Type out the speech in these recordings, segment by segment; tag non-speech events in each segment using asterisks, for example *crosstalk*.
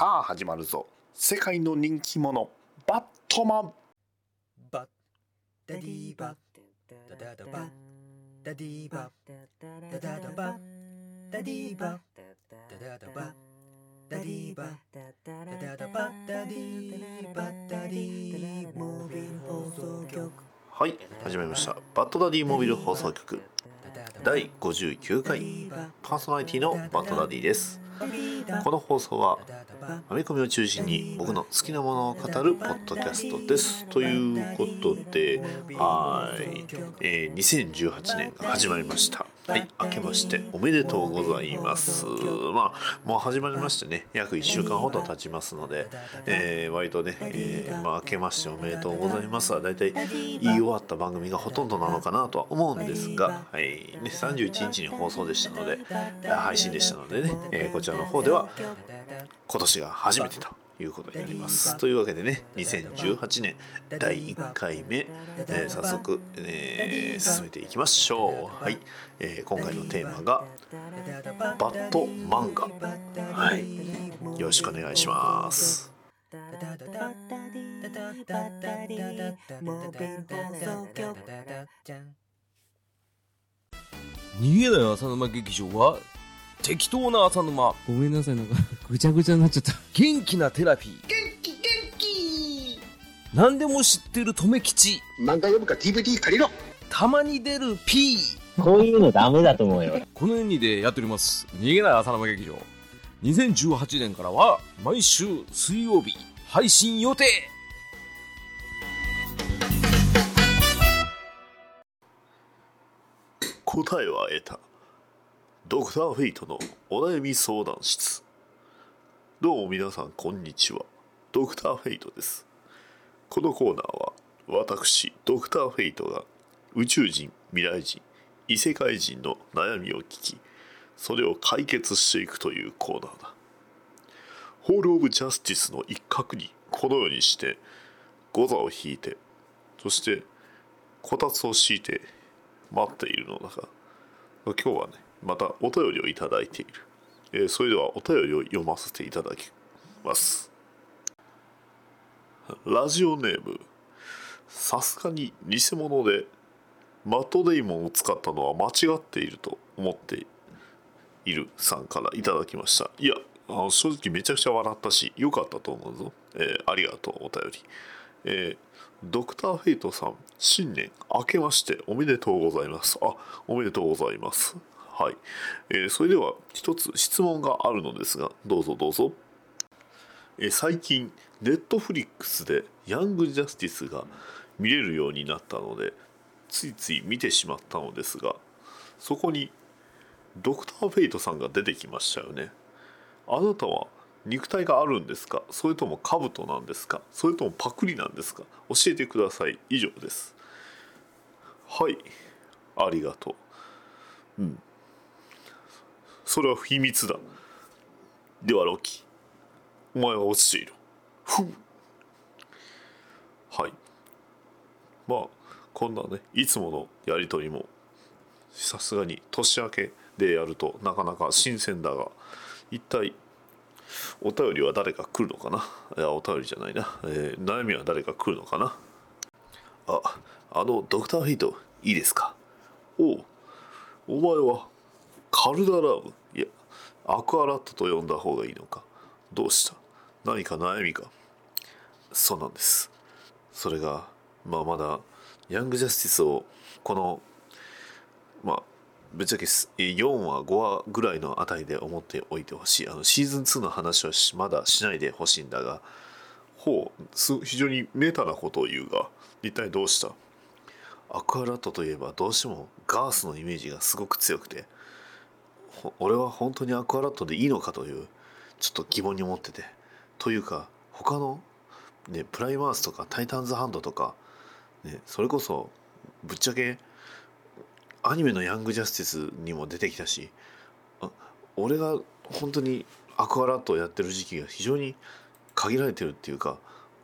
さあ始まるぞ。世界の人気者バットマン。バッダディバダダダバダディバダダダバダディバダダダバダディバダダダバダディバダディモービル放送局。はい始まりました。バットダディモービル放送局第59回。パーソナリティのバットダディです。この放送はアメコミを中心に僕の好きなものを語るポッドキャストです。ということではい、えー、2018年が始まりました。はい明けましておめでとうございます。まあもう始まりましてね約1週間ほど経ちますので、えー、割とね、えー、まあ明けましておめでとうございますは大体言い終わった番組がほとんどなのかなとは思うんですが、はいね、31日に放送でしたので配信でしたのでね、えー、こちらの方では今年が初めてということになります。というわけでね、2018年第1回目、えー早速、えー進めていきましょう。はい、えー今回のテーマがバット漫画。はい、よろしくお願いします。逃げない浅沼劇場は適当な浅沼。ごめんなさい、なんか、*laughs* ぐちゃぐちゃになっちゃった。元気なテラピー。元気元気。何でも知ってる留吉。漫画読むか DVD 借りろ。たまに出る P こういうのダメだと思うよ。このようにでやっております。逃げない浅沼劇場。2018年からは毎週水曜日配信予定。答えは得た。ドクターフェイトのお悩み相談室。どうも皆さんこんにちは。ドクターフェイトです。このコーナーは私、ドクターフェイトが宇宙人、未来人、異世界人の悩みを聞き、それを解決していくというコーナーだ。ホール・オブ・ジャスティスの一角にこのようにして、ゴザを引いて、そしてこたつを敷いて待っているのだが、今日はね、またお便りをいただいている。えーそれではお便りを読ませていただきます。ラジオネーム、さすがに偽物でマットデイモンを使ったのは間違っていると思っているさんからいただきました。いや、あの正直めちゃくちゃ笑ったし、良かったと思うぞ。えーありがとう、お便り。えードクターフェイトさん、新年明けましておめでとうございます。あ、おめでとうございます。はい。えーそれでは一つ質問があるのですが、どうぞどうぞ。えー最近、ネットフリックスでヤングジャスティスが見れるようになったので、ついつい見てしまったのですが、そこにドクターフェイトさんが出てきましたよね。あなたは肉体があるんですか？それとも兜なんですか？それともパクリなんですか？教えてください。以上です。はい。ありがとう。うん。それは秘密だ。では、ロッキ。お前は落ちている。ふう。はい。まあ、こんなね、いつものやりとりも、さすがに年明けでやるとなかなか新鮮だが、一体、お便りは誰か来るのかな？いや、お便りじゃないな。えー悩みは誰か来るのかな？あ、あの、ドクターフィート、いいですか？おう、お前は、カルダラーム、いや、アクアラットと呼んだ方がいいのか？どうした？何か悩みか？そうなんです。それが、まあまだ、ヤングジャスティスを、この、まあ、ぶっちゃけ4話5話ぐらいのあたりで思っておいてほしい。あのシーズン2の話はしまだしないでほしいんだがほう非常にメタなことを言うが一体どうした？アクアラットといえばどうしてもガースのイメージがすごく強くて俺は本当にアクアラットでいいのかというちょっと疑問に思ってて。というか他の、ね、プライマースとかタイタンズハンドとか、ね、それこそぶっちゃけアニメのヤングジャスティスにも出てきたし俺が本当にアクアラットをやってる時期が非常に限られてるっていうか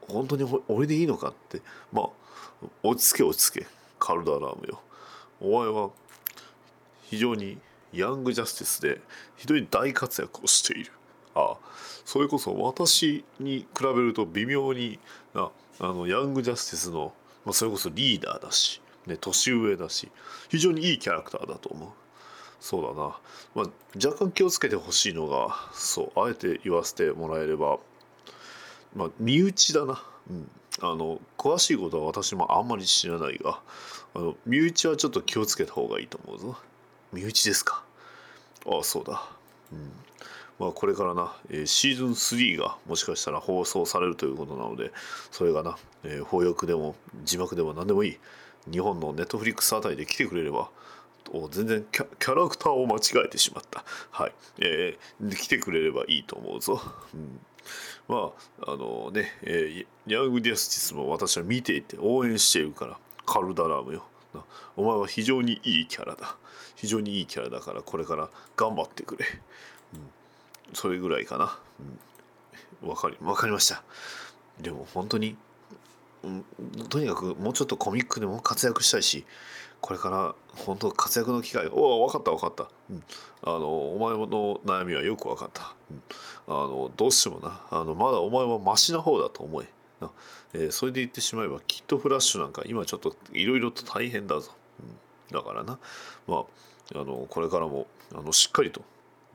本当に俺でいいのかってまあ落ち着け落ち着け。カルダーラームよ。お前は非常にヤングジャスティスで非常に大活躍をしている。あそれこそ私に比べると微妙にああのヤングジャスティスの、まあ、それこそリーダーだし、ね、年上だし非常にいいキャラクターだと思う。そうだな、まあ、若干気をつけてほしいのがそうあえて言わせてもらえればまあ身内だな、うん、あの詳しいことは私もあんまり知らないがあの身内はちょっと気をつけた方がいいと思うぞ。身内ですか。ああそうだ。うん。まあこれからな、えーシーズン3がもしかしたら放送されるということなのでそれがな、えー翻訳でも字幕でも何でもいい日本のネットフリックスあたりで来てくれれば全然キャラクターを間違えてしまった。はい、えーで来てくれればいいと思うぞ、うん、まああのね、えーヤング・ジャスティスも私は見ていて応援しているからカルダラームよ。お前は非常にいいキャラだ。非常にいいキャラだからこれから頑張ってくれ、うん、それぐらいかな、うん、わかりわかりました。でも本当に、うん、とにかくもうちょっとコミックでも活躍したいしこれから本当活躍の機会おお分かった分かった、うん、あのお前の悩みはよく分かった、うん、あのどうしてもな。あのまだお前はマシな方だと思え、えーそれで言ってしまえばきっとフラッシュなんか今ちょっといろいろと大変だぞ、うん、だからな。まああのこれからもあのしっかりと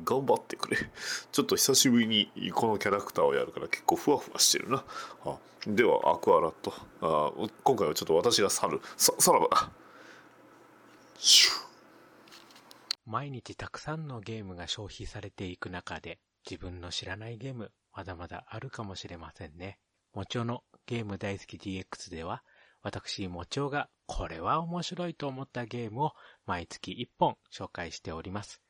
頑張ってくれ。*laughs* ちょっと久しぶりにこのキャラクターをやるから結構ふわふわしてるな。あではアクアラット。あ今回はちょっと私が去る。ささらば。だ毎日たくさんのゲームが消費されていく中で、自分の知らないゲーム、まだまだあるかもしれませんね。もちおのゲーム大好き DX では、私、もちおがこれは面白いと思ったゲームを毎月1本紹介しております。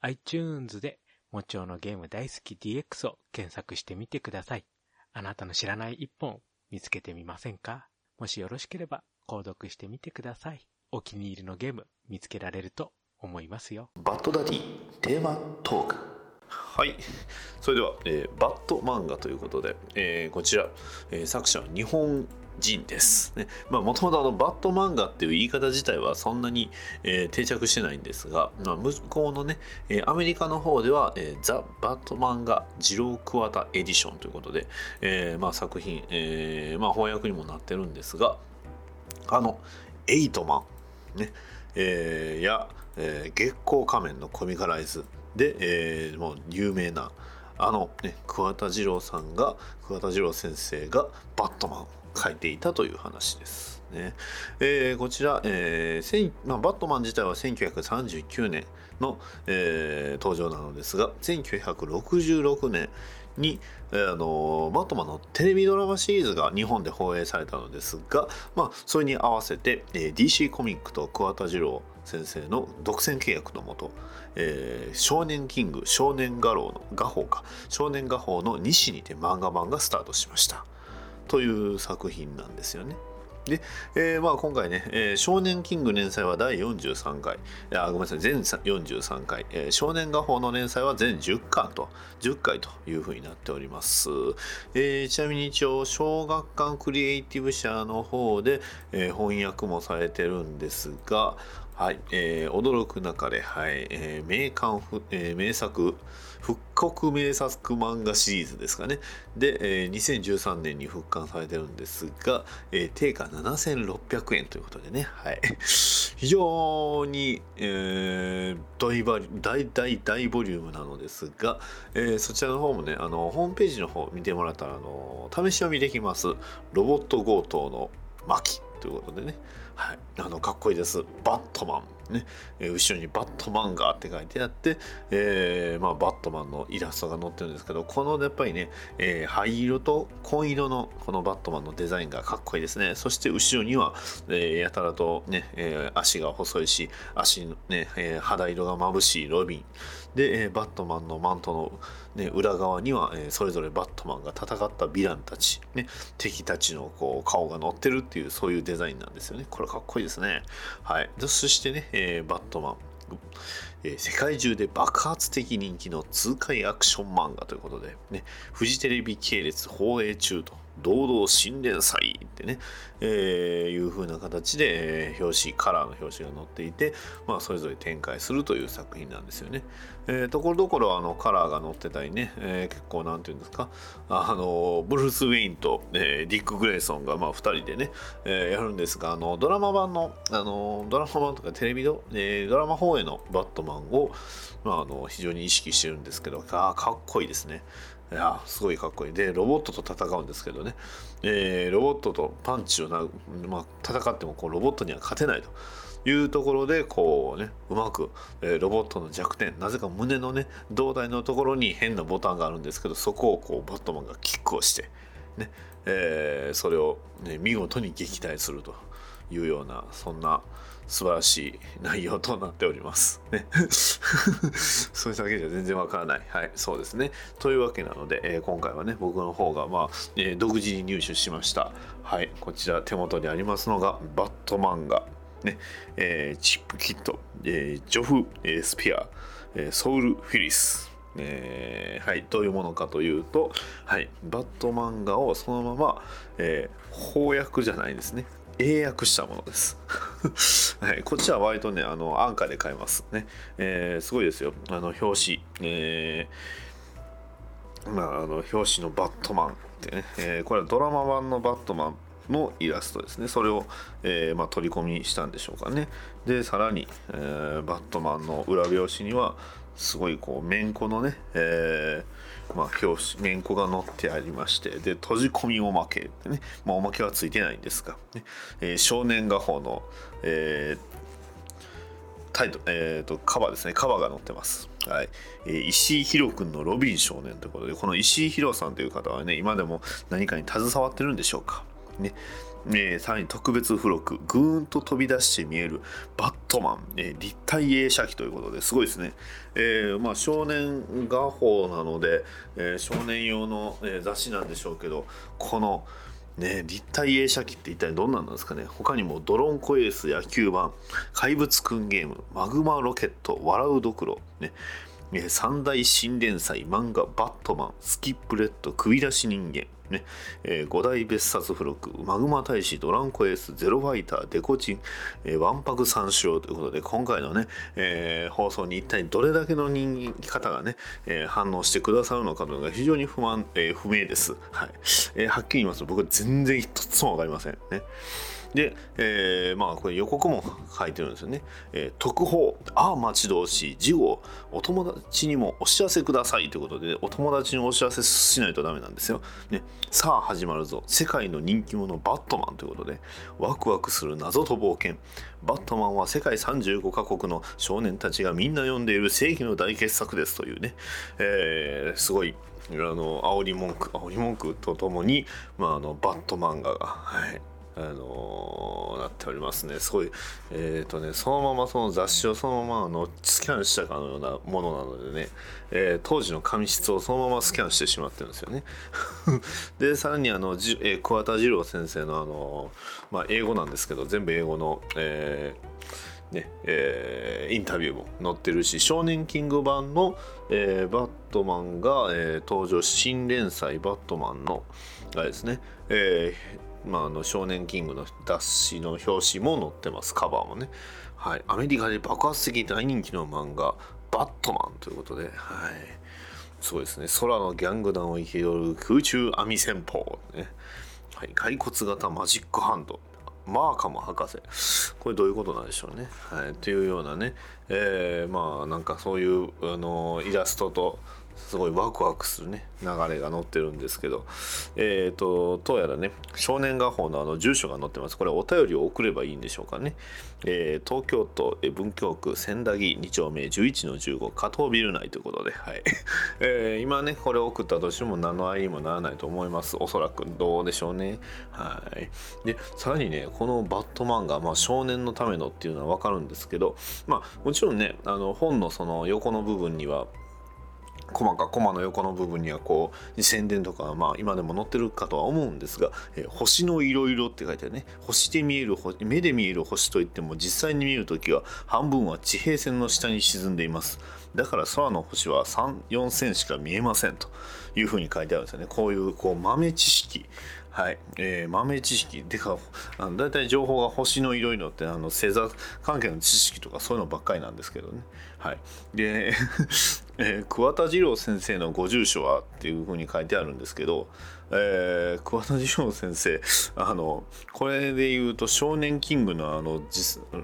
iTunes でもちおのゲーム大好き DX を検索してみてください。あなたの知らない1本見つけてみませんか？もしよろしければ購読してみてください。お気に入りのゲーム見つけられると思いますよ。バットダディテーマトークはい。それでは、えーバットマンガということで、えーこちら、えー作者は日本人です。ね。まあもともとあのバットマンガっていう言い方自体はそんなに、え定着してないんですが、まあ、向こうのね、えアメリカの方では、え The バットマンガ二郎桑田 Edition ということで、えまあ、作品、えまあ、翻訳にもなってるんですがあのエイトマン。ね。えや、え月光仮面のコミカライズ。で、えーもう有名なあの、ね、桑田二郎さんが桑田二郎先生がバットマンを描いていたという話です。ねえーこちら、えーまあ、バットマン自体は1939年の、えー登場なのですが1966年に、えーあのバットマンのテレビドラマシリーズが日本で放映されたのですが、まあ、それに合わせて、えー DC コミックと桑田二郎先生の独占契約のもと、えー少年キング少年画廊の画報か少年画報の西にて漫画版がスタートしましたという作品なんですよね。で、えーまあ、今回ね、えー少年キング連載は第43回、あごめんなさい、全43回、えー少年画報の連載は全10巻と、10回というふうになっております。えーちなみに一応、小学館クリエイティブ社の方で、えー翻訳もされてるんですが、はい、えー驚く中で、はい、えー名刊ふ、えー名作、復刻名作漫画シリーズですかね。で、えー2013年に復刊されてるんですが、えー定価7600円ということでね、はい。*laughs* 非常に、えー大バリ大大大ボリュームなのですが、えーそちらの方もね、あの、ホームページの方見てもらったら、あの、試し読みできます。ロボット強盗の巻ということでね、はい、あのかっこいいです。バットマン、ねえ後ろにバットマンガーって書いてあって、えーまあ、バットマンのイラストが載ってるんですけど、このやっぱりね、えー灰色と紺色のこのバットマンのデザインがかっこいいですね。そして後ろには、えやたらとね、え足が細いし、足のね、え肌色が眩しいロビン。で、えーバットマンのマントの、ね、裏側には、えーそれぞれバットマンが戦ったヴィランたち、ね、敵たちのこう顔が乗ってるっていうそういうデザインなんですよね。これかっこいいですね。はい。そしてね、えーバットマン。えー世界中で爆発的人気の痛快アクション漫画ということで、ね、フジテレビ系列放映中と、堂々新連載ってね、えーいう風な形で、えー表紙、カラーの表紙が載っていて、まあ、それぞれ展開するという作品なんですよね。えーところどころあのカラーが載ってたりね、えー結構なんていうんですか、あのブルース・ウェインと、えーディック・グレイソンがまあ2人でね、えーやるんですが、あのドラマ版の、あのドラマ版とかテレビの、えードラマ放映のバットマンを、まあ、あの非常に意識してるんですけど、あかっこいいですね。いやすごいかっこいい。で、ロボットと戦うんですけどね、えーロボットとパンチをな、まあ、戦ってもこうロボットには勝てないと。いうところでこうねうまく、えーロボットの弱点なぜか胸のね胴体のところに変なボタンがあるんですけどそこをこうバットマンがキックをしてね、えーそれを、ね、見事に撃退するというようなそんな素晴らしい内容となっております。ね。*laughs* それだけじゃ全然わからない。はい、そうですね。というわけなので、えー今回はね、僕の方が、まあ、えー独自に入手しました。はい、こちら手元にありますのが、バットマンガ。ね、えーチップキット、えージョフ、えスピア、えーソウル・フィリス。えーはい、どういうものかというと、はい、バット漫画をそのまま、えー翻訳じゃないですね英訳したものです、*laughs* はい、こっちは割とねあの安価で買えますね、えーすごいですよ。あの表紙、えーまあ、あの表紙のバットマンってね、えーこれはドラマ版のバットマンのイラストですね。それを、えーまあ、取り込みしたんでしょうかね。でさらに、えーバットマンの裏表紙にはすごいこうめんこのね、えーまあ、表紙めんこが載ってありましてで閉じ込みおまけってね、まあ、おまけはついてないんですが、ねえー少年画報の、えータイトえー、とカバーですねカバーが載ってます、はい。えー石井宏君のロビン少年ということでこの石井宏さんという方はね今でも何かに携わってるんでしょうか。ね。えーさらに特別付録ぐーんと飛び出して見えるバットマン、えー立体映写機ということですごいですね、えーまあ、少年画報なので、え少年用の、え雑誌なんでしょうけどこのね、立体映写機って一体どんなんなんですかね。他にもドロンコエース野球版怪物くんゲームマグマロケット笑うドクロねえー三大新連載漫画バットマンスキップレッド首出し人間。ね。えー五大別冊付録マグマ大使ドランコエースゼロファイターデコチン、えー、わんぱく三章ということで今回のね、えー放送に一体どれだけの人気方がね、えー反応してくださるのかというのが非常に不満、えー不明です、はい。えーはっきり言いますと僕は全然一つもわかりませんね。で、えーまあこれ予告も書いてるんですよね。えー特報、ああ待ち遠しい、事後、お友達にもお知らせくださいということで、お友達にお知らせしないとダメなんですよ。ね、さあ始まるぞ、世界の人気者バットマンということで、ワクワクする謎と冒険。バットマンは世界35カ国の少年たちがみんな読んでいる正義の大傑作ですというね、えーすごいあの煽り文句煽り文句とともに、まあ、あのバット漫画が、はい、あのーなっておりますね。すごい、えっ、とね、そのままその雑誌をそのままのスキャンしたかのようなものなのでね、えー当時の紙質をそのままスキャンしてしまってるんですよね。*laughs* で、さらにあの、じえー桑田二郎先生のあの、まあ、英語なんですけど、全部英語の、えーねえーインタビューも載ってるし少年キング版の、えーバットマンが、えー登場新連載バットマンのあれですね、えまあ、あの少年キングの雑誌の表紙も載ってます。カバーもね、はい、アメリカで爆発的大人気の漫画バットマンということで、はい、すごいですね。空のギャング団を彩る空中網戦法、ね。はい、骸骨型マジックハンド。マーカム博士。これどういうことなんでしょうね。はい、というようなね、えーまあなんかそういうあのイラストとすごいワクワクするね流れが載ってるんですけど。えっ、とどうやらね少年画報のあの住所が載ってます。これお便りを送ればいいんでしょうかね、えー東京都文京区千駄木2丁目11の15加藤ビル内ということで、はい。*laughs* えー今ねこれ送ったとしても何の愛にもならないと思います。おそらくどうでしょうね。はい。でさらにねこのバットマンが、まあ、少年のためのっていうのは分かるんですけどまあもちろんねあの本のその横の部分にはコマかコマの横の部分にはこう宣伝とかまあ今でも載ってるかとは思うんですが「えー星のいろいろ」って書いてあるね。星で見える目で見える星といっても実際に見るときは半分は地平線の下に沈んでいます。だから空の星は34線しか見えませんというふうに書いてあるんですよね。こういうこう豆知識。はい、えー豆知識。でかあの大体情報が星のいろいろってあの星座関係の知識とかそういうのばっかりなんですけどね。はい。で、えー桑田二郎先生のご住所はっていうふうに書いてあるんですけど、えー桑田二郎先生あのこれで言うと少年キングのあの、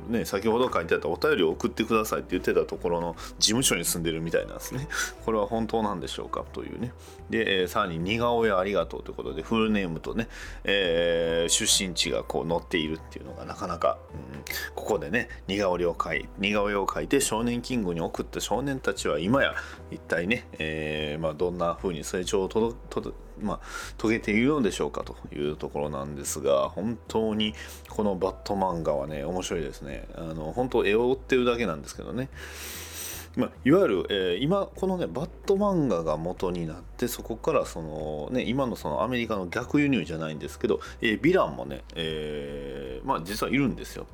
ね、先ほど書いてあったお便りを送ってくださいって言ってたところの事務所に住んでるみたいなんですね。これは本当なんでしょうかというね。で、えーさらに似顔絵ありがとうということでフルネームとね、えー出身地がこう載っているっていうのがなかなか、うんここでね似顔絵を描い似顔絵を描いて少年キングに送った少年たちは今や一体ね、えーまあ、どんな風に成長をとどとどまあ、遂げているのでしょうかというところなんですが本当にこのバット漫画はね面白いですねあの本当絵を追ってるだけなんですけどねまあ、いわゆる、えー今このねバット漫画が元になってそこからその、ね、今のそのアメリカの逆輸入じゃないんですけど、えーヴィランもね、えーまあ、実はいるんですよ。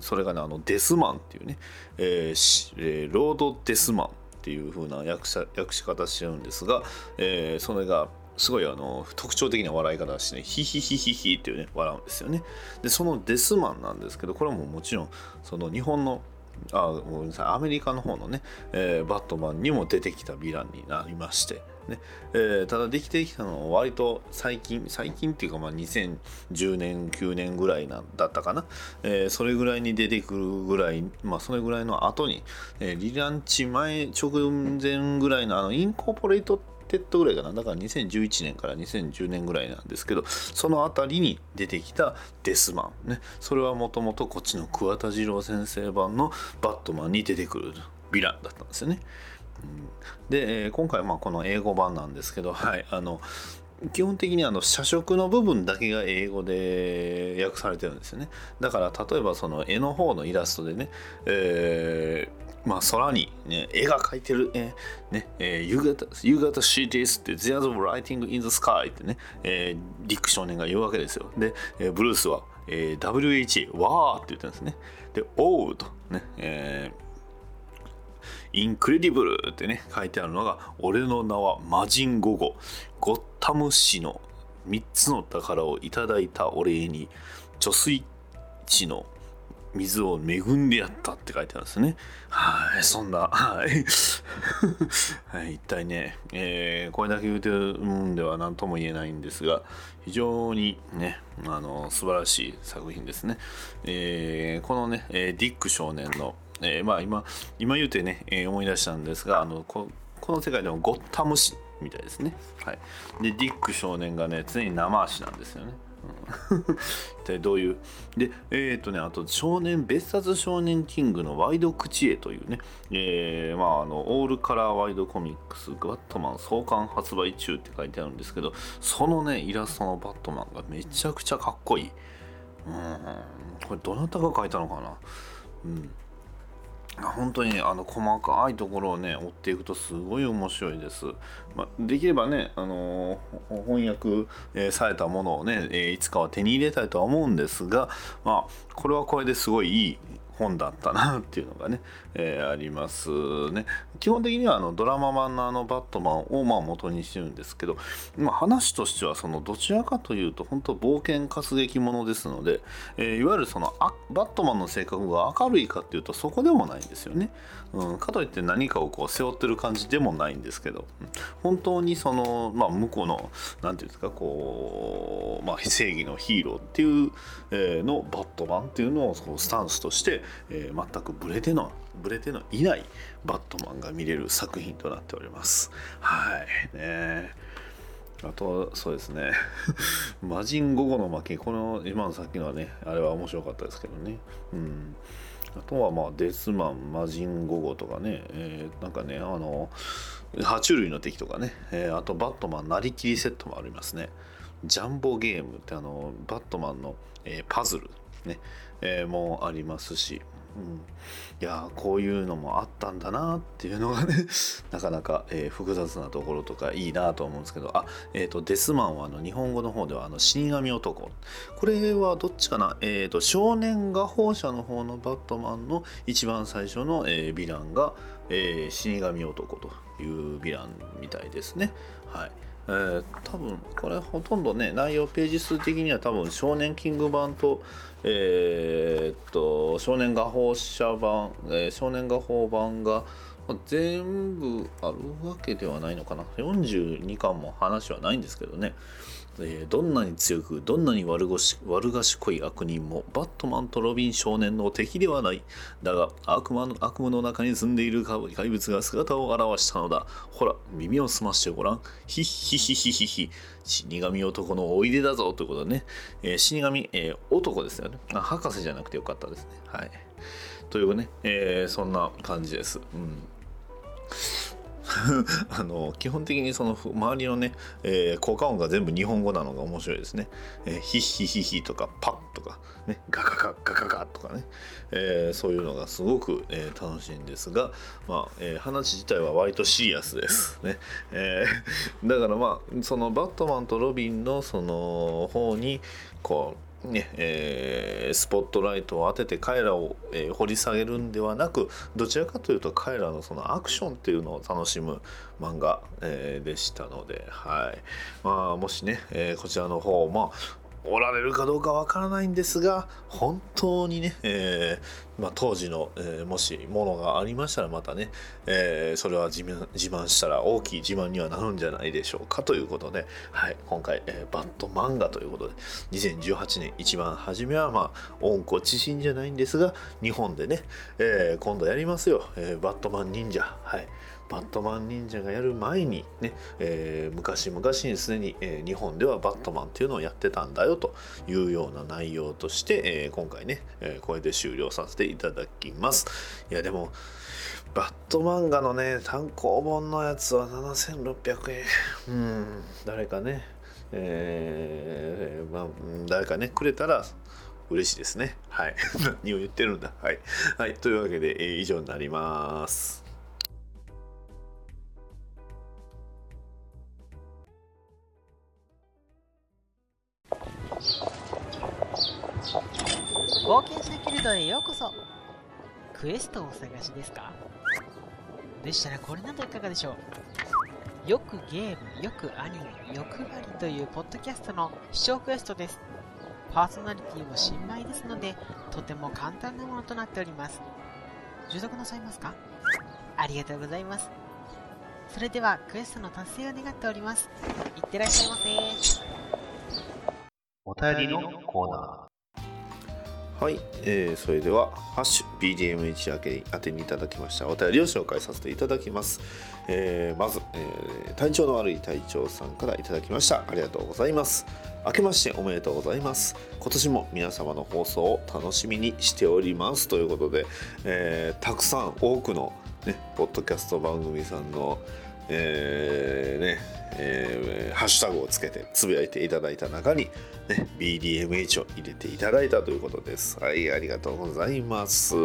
それがねあのデスマンっていうね、えーえーロード・デスマンっていう風な訳し訳し方しちゃうんですが、えーそれがすごいあの特徴的な笑い方してねヒヒヒヒヒっていうね笑うんですよね。でそのデスマンなんですけどこれももちろんその日本のあごめんなさいアメリカの方のね、えーバットマンにも出てきたヴィランになりまして、ねえーただできてきたのは割と最近最近っていうかまあ2010年9年ぐらいなんだったかな、えーそれぐらいに出てくるぐらいまあそれぐらいの後に、えーリローンチ前直前ぐらいのあの Incorporated ぐらいかな。だから2011年から2010年ぐらいなんですけどその辺りに出てきたデスマン。ね。それはもともとこっちの桑田二郎先生版のバットマンに出てくるヴィランだったんですよね。うん。で、今回まあこの英語版なんですけど、はい、あの基本的にあの写植の部分だけが英語で訳されてるんですよね。だから例えばその絵の方のイラストでね、えーまあ空に、ね、絵が描いてる、えーねえー、夕方夕方 see this って There's a writing in the sky ってね、えーディック少年が言うわけですよ。で、えーブルースは、えー WHA わーって言ってるんですね。で O とね、えー incredible ってね書いてあるのが「俺の名は魔人ゴーゴーゴッタム市の3つの宝をいただいたお礼に貯水池の水を恵んでやった」って書いてあるんですねはいそんなはい、*laughs* はい、一体ね、えーこれだけ言うてるんでは何とも言えないんですが非常にねあの素晴らしい作品ですね、えーこのね、えーディック少年のえーまあ今今言うてね、えー思い出したんですがあのここの世界でもゴッタム市みたいですね。はい、でディック少年がね常に生足なんですよね。*laughs* 一体どういう？でえっ、とねあと少年別冊少年キングのワイド口絵というね、えーまああのオールカラーワイドコミックスバットマン創刊発売中って書いてあるんですけどそのねイラストのバットマンがめちゃくちゃかっこいい。うんこれどなたが描いたのかな？うん。本当にあの細かいところをね追っていくとすごい面白いです。まあ、できればね、あのー翻訳、えーされたものをね、えーいつかは手に入れたいとは思うんですが、まあ、これはこれですごいいい本だったなっていうのがね、*laughs* えーありますね。基本的にはあのドラマ版のあのバットマンをまあ元にしてるんですけど、まあ、話としてはそのどちらかというと本当冒険活劇ものですので、えーいわゆるそのあバットマンの性格が明るいかっていうとそこでもないんですよね。うん、かといって何かをこう背負ってる感じでもないんですけど、本当にその、まあ、向こうの何ていうんですかこう、まあ、正義のヒーローっていう、えーのバットマンっていうのをそのスタンスとして、えー全くブレてのブレてのいないバットマンが見れる作品となっております。はい。ね。あとそうですね。*laughs* 魔人午後の負けこの今のさっきのはねあれは面白かったですけどね。うん。あとはまあデスマン魔人午後とかね、えーなんかねあの爬虫類の敵とかね、えーあとバットマンなりきりセットもありますね。ジャンボゲームってあのバットマンの、えーパズルね、えーもありますしうん、いやこういうのもあったんだなっていうのがね *laughs* なかなか、えー複雑なところとかいいなと思うんですけどあえっ、とデスマンはあの日本語の方ではあの死神男。これはどっちかな？えっ、と少年画報社の方のバットマンの一番最初の、えヴィランが、え死神男というヴィランみたいですね。はい。えー多分これほとんどね内容ページ数的には多分少年キング版とえーと少年画報社版、えー少年画報版が全部あるわけではないのかな。42巻も話はないんですけどね、えーどんなに強くどんなに悪ごし悪賢い悪人もバットマンとロビン少年の敵ではない。だが悪魔の悪夢の中に住んでいる怪物が姿を現したのだ。ほら耳を澄ましてごらん。ヒッヒヒヒヒヒ死神男のおいでだぞということでね、えー死神、えー男ですよね。あ博士じゃなくてよかったですね。はい。というね、えーそんな感じです。うん。*laughs* あの基本的にその周りのね、えー効果音が全部日本語なのが面白いですね。えーヒッヒヒヒとかパッとか、ね、ガガガガガガとかね、えーそういうのがすごく、えー楽しいんですが、まあえー話自体は割とシリアスですね。えーだからまあそのバットマンとロビンのその方にこうねえースポットライトを当てて彼らを、えー掘り下げるんではなくどちらかというと彼らのそのアクションっていうのを楽しむ漫画、えーでしたので、はい。まあ、もしね、えこちらの方、まあ、おられるかどうかわからないんですが本当にね、えーまあ、当時の、えーもしものがありましたらまたね、えーそれは自慢したら大きい自慢にはなるんじゃないでしょうかということで、はい、今回、えバット漫画ということで2018年一番初めはまあ温故知新じゃないんですが日本でね、え今度やりますよ、えバットマン忍者。はい。バットマン忍者がやる前にね、えー昔々にすでに、えー日本ではバットマンっていうのをやってたんだよというような内容として、えー今回ね、えーこれで終了させていただきます。いやでもバット漫画のね単行本のやつは7600円。うん誰かねえーまあ誰かねくれたら嬉しいですね。はい。*laughs* 何を言ってるんだ。はい、はい、というわけで、えー以上になります。険者ギルドへようこそクエストをお探しですか？でしたらこれなどいかがでしょうよくゲーム、よくアニメ、欲張りというポッドキャストの視聴クエストです。パーソナリティも新米ですので、とても簡単なものとなっております。受読なさいますか？ありがとうございます。それではクエストの達成を願っております。いってらっしゃいませ。お便りのコーナーはい、えーそれでは「ハッシュ BDMH 明けに宛てにいただきました。お便りを紹介させていただきます、えーまず、えー体調の悪い隊長さんからいただきました。ありがとうございます。明けましておめでとうございます。今年も皆様の放送を楽しみにしております。ということで、えーたくさん多くのねポッドキャスト番組さんのえーねえーハッシュタグをつけてつぶやいていただいた中に、ね、BDMH を入れていただいたということです。はい、ありがとうございます。い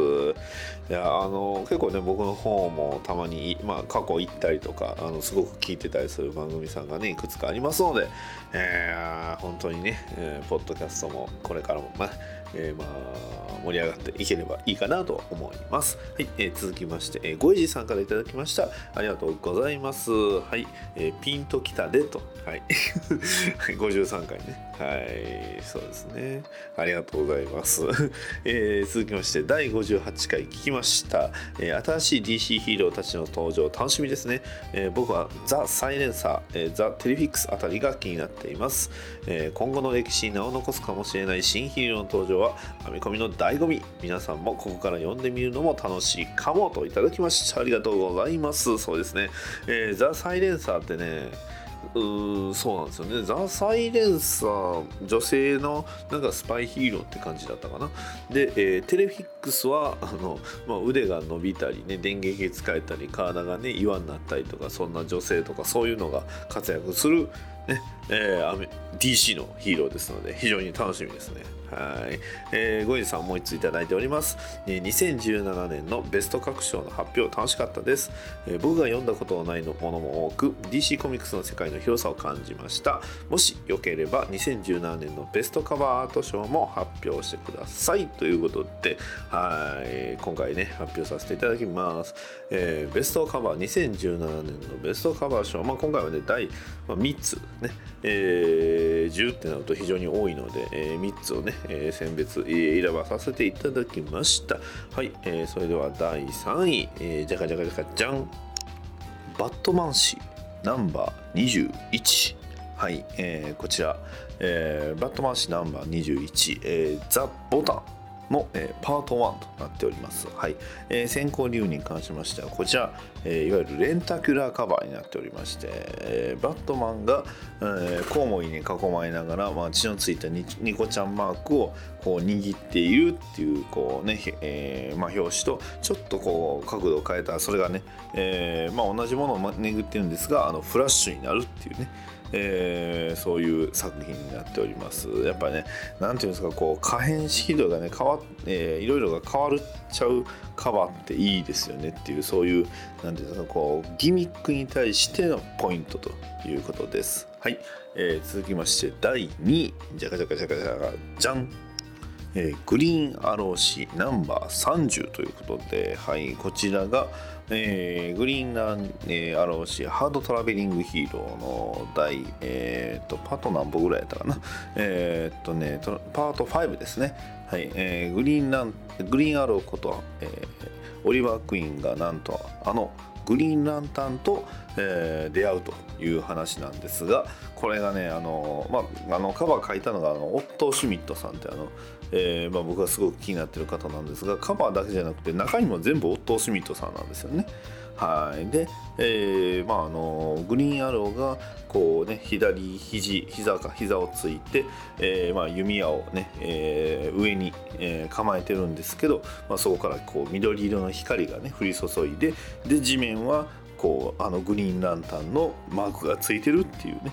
や、あの、結構ね、僕の方もたまに、まあ、過去行ったりとか、あの、すごく聞いてたりする番組さんがね、いくつかありますので、えー本当にね、えーポッドキャストもこれからも、まあ、えーまあ、盛り上がっていければいいかなと思います。はい、えー続きまして、えー、ごいじさんからいただきました。ありがとうございます。はい、えーピンときたでと。はい。*laughs* 53回ね。はい、そうですね。ありがとうございます。*laughs* えー続きまして、第58回聞きました。えー新しい DC ヒーローたちの登場、楽しみですね。えー僕はザ・サイレンサー、えーザ・テレフィックスあたりが気になっています。えー今後の歴史に名を残すかもしれない新ヒーローの登場は編み込みの醍醐味皆さんもここから読んでみるのも楽しいかもといただきましたありがとうございますそうですね、えーザ・サイレンサーってねうそうなんですよね。ザ・サイレンサー女性のなんかスパイヒーローって感じだったかな。で、えーテレフィックスはあの、まあ、腕が伸びたりね電撃使えたり体がね岩になったりとかそんな女性とかそういうのが活躍する、ねえー DC のヒーローですので非常に楽しみですね。はい、えー、ゴイジさんもう一ついただいております、えー2017年のベスト各賞の発表楽しかったです、えー僕が読んだことのないものも多く DC コミックスの世界の広さを感じました。もしよければ2017年のベストカバーアート賞も発表してください。ということではい。今回ね発表させていただきます、えーベストカバー2017年のベストカバー賞、まあ、今回はね第3つね、えー10ってなると非常に多いので、え3つをね、えー選別、え選ばさせていただきました。はい、えそれでは第3位、えーじゃかじゃかじゃかじゃんバットマン誌ナンバー21はい、えこちら、えバットマン誌ナンバー21、えザ・ボタン。の、えーパート1となっております。はいえー先行理由に関しましてはこちら、えーいわゆるレンタキュラーカバーになっておりまして、えーバットマンが、えーコウモリに囲まれながら、まあ、血のついたニコちゃんマークをこう握っているっていうこうね、えーまあ、表紙とちょっとこう角度を変えたそれがね、えーまあ、同じものを巡ってるんですがあのフラッシュになるっていうねえーそういう作品になっております。やっぱねなんていうんですかこう可変式度がね変わ、えーいろいろが変わっちゃうカバーっていいですよねっていうそういうなんていうんですかこうギミックに対してのポイントということです。はい、えー続きまして第2位。じゃかじゃかじゃかじゃかじゃん。えーグリーンアロー誌ナンバー30ということで、はい、こちらが、えーグリーンラン、えーアロー誌 Hard Traveling Hero の第、えー、とパート何本ぐらいやったかな、*laughs* えーっとね、トパート5ですね、はいえーグリーンラングリーンアローこと、えーオリバー・クイーンがなんとあのグリーンランタンと、えー出会うという話なんですがこれがねあの、まあ、あのカバー書いたのがあのオットー・シュミットさんってあの、えーまあ、僕がすごく気になってる方なんですがカバーだけじゃなくて中にも全部オットー・シュミットさんなんですよね。はい、で、えーまあ、あのグリーンアローがこうね左肘膝か膝をついて、えーまあ、弓矢をね、えー上に、えー構えてるんですけど、まあ、そこからこう緑色の光がね降り注いでで地面はこうあのグリーンランタンのマークがついてるっていうね、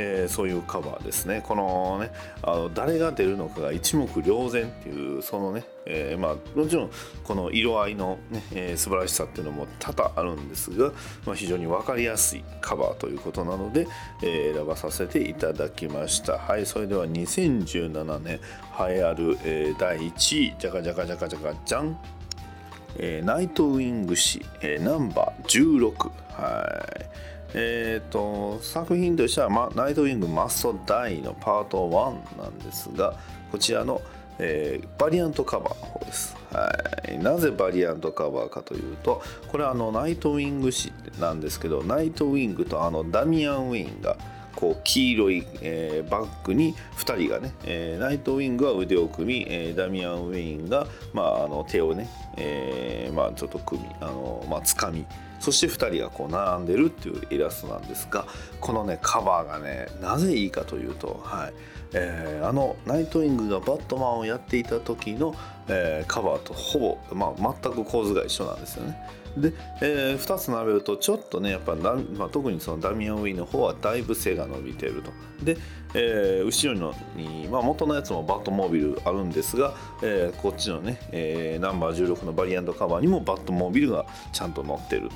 えーそういうカバーですね。このねあの誰が出るのかが一目瞭然っていうそのね、えーまあもちろんこの色合いの、ねえー素晴らしさっていうのも多々あるんですが、まあ、非常に分かりやすいカバーということなので、えー選ばさせていただきました。はいそれでは2017年栄えある、えー第1位じゃかじゃかじゃかじゃかじゃんえーナイトウィング誌、えーナンバー16はい。えー、と作品としては、ま、ナイトウィングマストダイのパート1なんですがこちらの、えーバリアントカバーの方です、はい、なぜバリアントカバーかというとこれはあのナイトウィング誌なんですけどナイトウィングとあのダミアン・ウィンがこう黄色い、えーバッグに2人がね、えーナイトウィングは腕を組み、えーダミアン・ウィンが、まあ、あの手をね、えーまあ、ちょっと組みあの、まあ、掴みそして2人がこう並んでるっていうイラストなんですがこのねカバーがねなぜいいかというと、はいえーあのナイトウィングがバットマンをやっていた時の、えーカバーとほぼ、まあ、全く構図が一緒なんですよね。で、え2つ並べるとちょっとねやっぱ、まあ、特にそのダミアン・ウィンの方はだいぶ背が伸びてるとで、えー後ろに、まあ、元のやつもバットモービルあるんですが、えーこっちのね、えーナンバー16のバリアントカバーにもバットモービルがちゃんと乗ってる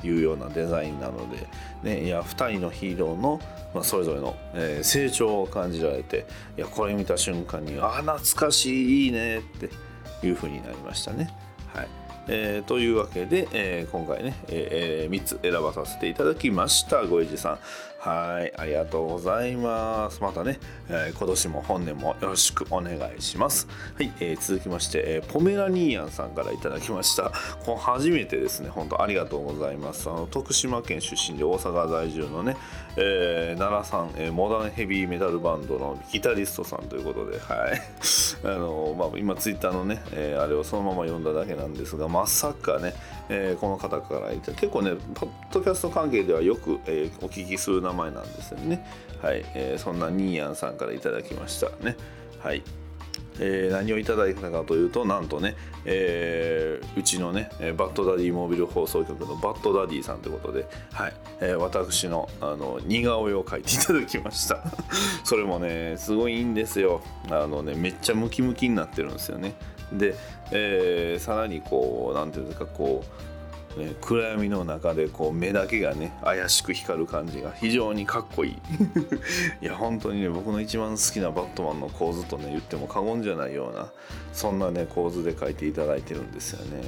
というようなデザインなので、ね、いや2人のヒーローの、まあ、それぞれの、えー成長を感じられていやこれ見た瞬間にああ懐かしいいいねっていう風になりましたね。はいえーというわけで、えー今回ね、え3つ選ばさせていただきました。ごえじさん。はいありがとうございます。またね、えー今年も本年もよろしくお願いします。はい、えー続きまして、えーポメラニーヤンさんからいただきました。この初めてですね。本当ありがとうございます。あの徳島県出身で大阪在住のね、えー奈良さん、えーモダンヘビーメタルバンドのギタリストさんということではい。*laughs* あの、まあ、今ツイッターのね、えーあれをそのまま読んだだけなんですがまさかね、えーこの方からいた結構ねポッドキャスト関係ではよく、えーお聞きする名前なんですよね。はい、えーそんなニーヤンさんからいただきましたね。はいえー何をいただいたかというとなんとね、えーうちのねバッドダディモービル放送局のバッドダディさんということで、はいえー私のあの似顔絵を描いていただきました。*laughs* それもねすごいいいんですよ。あのねめっちゃムキムキになってるんですよね。で、えーさらにこうなんていうんですかこうね、暗闇の中でこう目だけがね怪しく光る感じが非常にかっこいい。*laughs* いや本当にね僕の一番好きなバットマンの構図とね言っても過言じゃないようなそんなね構図で描いていただいてるんですよね。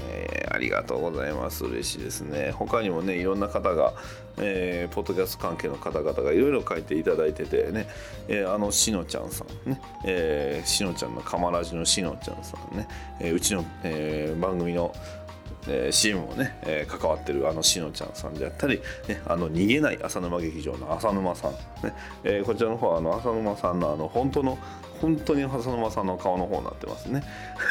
ありがとうございます。嬉しいですね。他にもねいろんな方が、えーポッドキャスト関係の方々がいろいろ書いていただいててね、えーあのしのちゃんさんね、えーしのちゃんのカマラジのしのちゃんさんね、えーうちの、えー番組のえー CM もね、えー関わってるあのしのちゃんさんであったり、ね、あの逃げない浅沼劇場の浅沼さん、ねえーこちらの方はあの浅沼さんのあの本当の本当に浅沼さんの顔の方になってますね。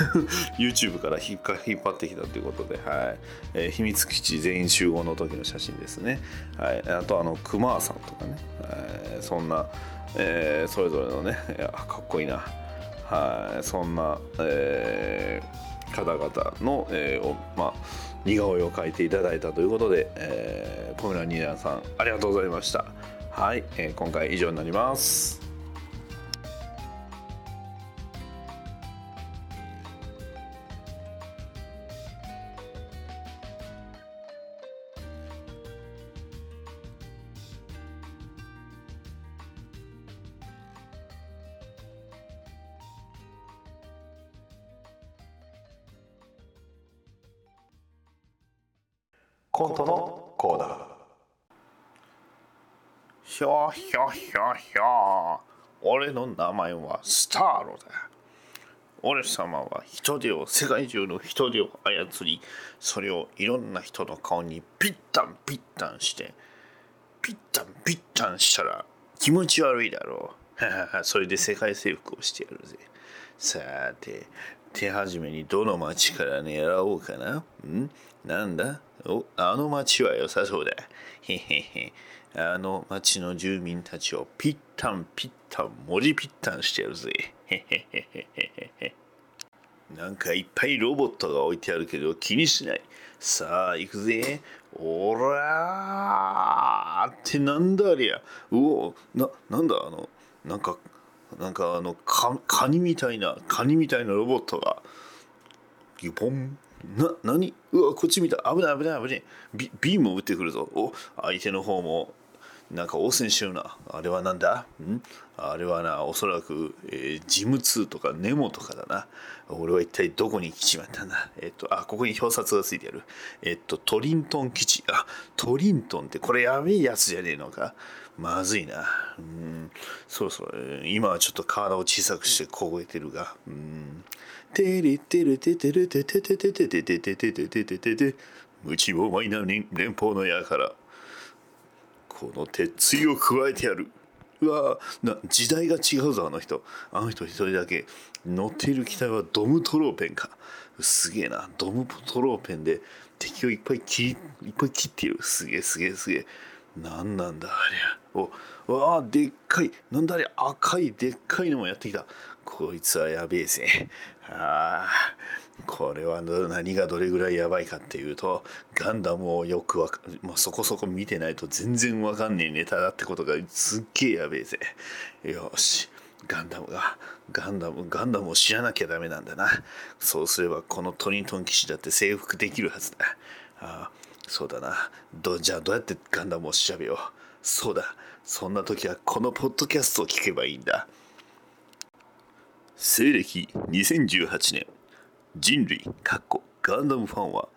*laughs* YouTube から引っ引っ張ってきたということで、はい。えー秘密基地全員集合の時の写真ですね、はい、あとあの熊さんとかね、えーそんな、えーそれぞれのねかっこいいな。はい、そんな、えー方々の、えーおまあ、似顔絵を描いていただいたということで、えー小村ニーナさんありがとうございました。はい、えー今回以上になります。ひょひょひょひょ俺の名前はスターロだ。俺様は人手を世界中の人手を操りそれをいろんな人の顔にピッタンピッタンしてピッタンピッタンしたら気持ち悪いだろう。それで世界征服をしてやるぜ。さて手始めにどの町から狙おうかな？ん？なんだ？おあの町は良さそうだ。へへへ。あの町の住民たちをピッタンピッタン文字ピッタンしてやるぜ。へへへへへへ。なんかいっぱいロボットが置いてあるけど気にしない。さあ、行くぜ。おらーってなんだありゃ。うお、な、なんだ？あの、なんか、なんかあの、カニみたいな、カニみたいなロボットが、ギュポン。な、何？うわ、こっち見た。危ない危ない危ない。ビビームを打ってくるぞ。お、相手の方も、なんか応戦しような。あれはなんだ？ん？あれはな、おそらく、えージム2とかネモとかだな。俺は一体どこに来ちまったんだえっと、あ、ここに表札がついてある。えっと、トリントン基地。あ、トリントンってこれやべえやつじゃねえのか。まずいな。うん、そろそろ、今はちょっと体を小さくして凍えてるが。うん。てれてれててれてててててててててててててて無知もマイな連連邦の矢から。この鉄槌を加えてやる。うわな時代が違うぞあの人。あの人一人だけ乗っている機体はドムトローペンか。すげえな。ドムトローペンで敵をいっぱい切いっぱい切っている。すげえすげえすげえ。なんなんだありゃおわあでっかい。なんだあれ赤いでっかいのもやってきた。こいつはやべえぜ。ああこれは何がどれぐらいやばいかっていうとガンダムをよくわか、まあ、そこそこ見てないと全然わかんねえネタだってことがすっげえやべえぜ。よし。ガンダムがガンダムガンダムを知らなきゃダメなんだな。そうすればこのトリントン騎士だって征服できるはずだ。ああそうだな。どじゃあどうやってガンダムを調べよう。そうだ。そんな時はこのポッドキャストを聞けばいいんだ。西暦2018年。人類かっこガンダムファンは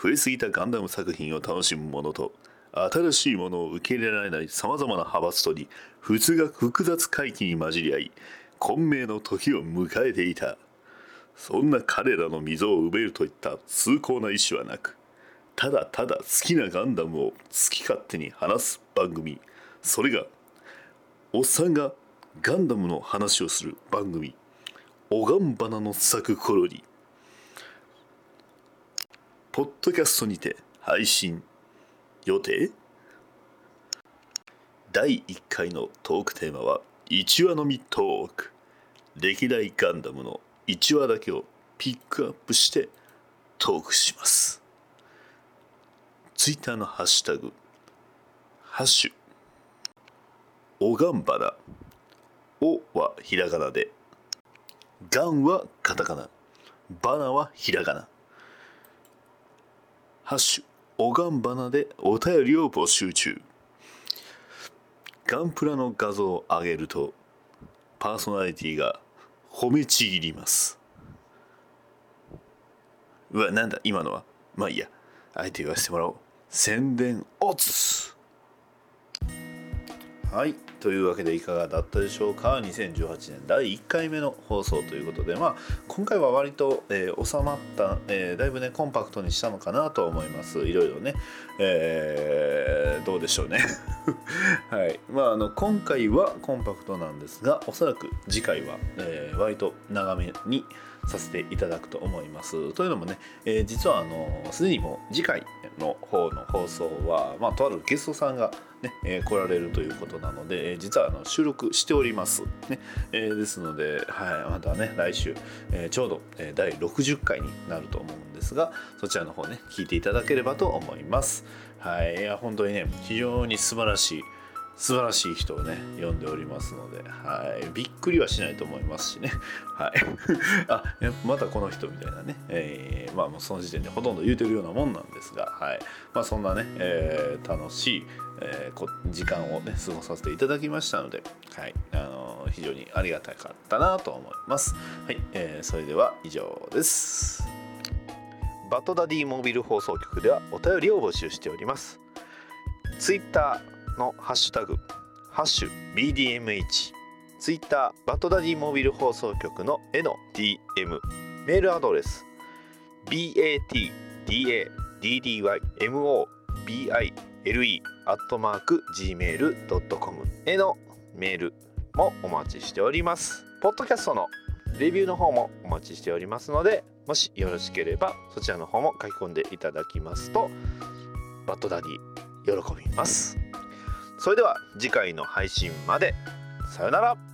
増えすぎたガンダム作品を楽しむ者と新しいものを受け入れられないさまざまな派閥とに普通が複雑回帰に混じり合い混迷の時を迎えていた。そんな彼らの溝を埋めるといった崇高な意志はなくただただ好きなガンダムを好き勝手に話す番組。それがおっさんがガンダムの話をする番組「おがんばなの咲く頃に」ポッドキャストにて配信予定？第1回のトークテーマは1話のみトーク。歴代ガンダムの1話だけをピックアップしてトークします。ツイッターのハッシュタグハッシュ。おがんばなおはひらがなで。ガンはカタカナ。バナはひらがな。ハッシュおがんばなでお便りを募集中。ガンプラの画像を上げるとパーソナリティが褒めちぎります。うわなんだ今のは？まあいいや。あえて言わせてもらおう。宣伝オツはい。というわけでいかがだったでしょうか？2018年第1回目の放送ということでまあ今回は割と、えー収まった、えーだいぶねコンパクトにしたのかなと思います。いろいろね、えーどうでしょうね。*laughs* はい。まああの今回はコンパクトなんですがおそらく次回は、えー割と長めにさせていただくと思います。というのもね、えー実はあのすでにもう次回の方の放送は、まあ、とあるゲストさんが、ねえー来られるということなので、えー実はあの収録しております、ねえーですので、はい、またね来週、えーちょうど、えー第60回になると思うんですがそちらの方ね聞いていただければと思います。はいいや本当にね非常に素晴らしい素晴らしい人をね呼んでおりますので、はい、びっくりはしないと思いますしね、*laughs* はい、あやまたこの人みたいなね、えーまあもうその時点でほとんど言うてるようなもんなんですが、はい。まあ、そんなね、えー楽しい、えーこ時間をね過ごさせていただきましたので、はい。あのー非常にありがたかったなと思います。はい、えーそれでは以上です。バトダディモビル放送局ではお便りを募集しております。ツイッターのハッシュタグ、ハッシュ BDMH、ツイッターバトダディモビル放送局の絵の DM、メールアドレス、batdaddymobile アットマーク gmail.com へのメールもお待ちしております。ポッドキャストのレビューの方もお待ちしておりますので、もしよろしければそちらの方も書き込んでいただきますと、バッドダディ喜びます。それでは次回の配信まで。さよなら。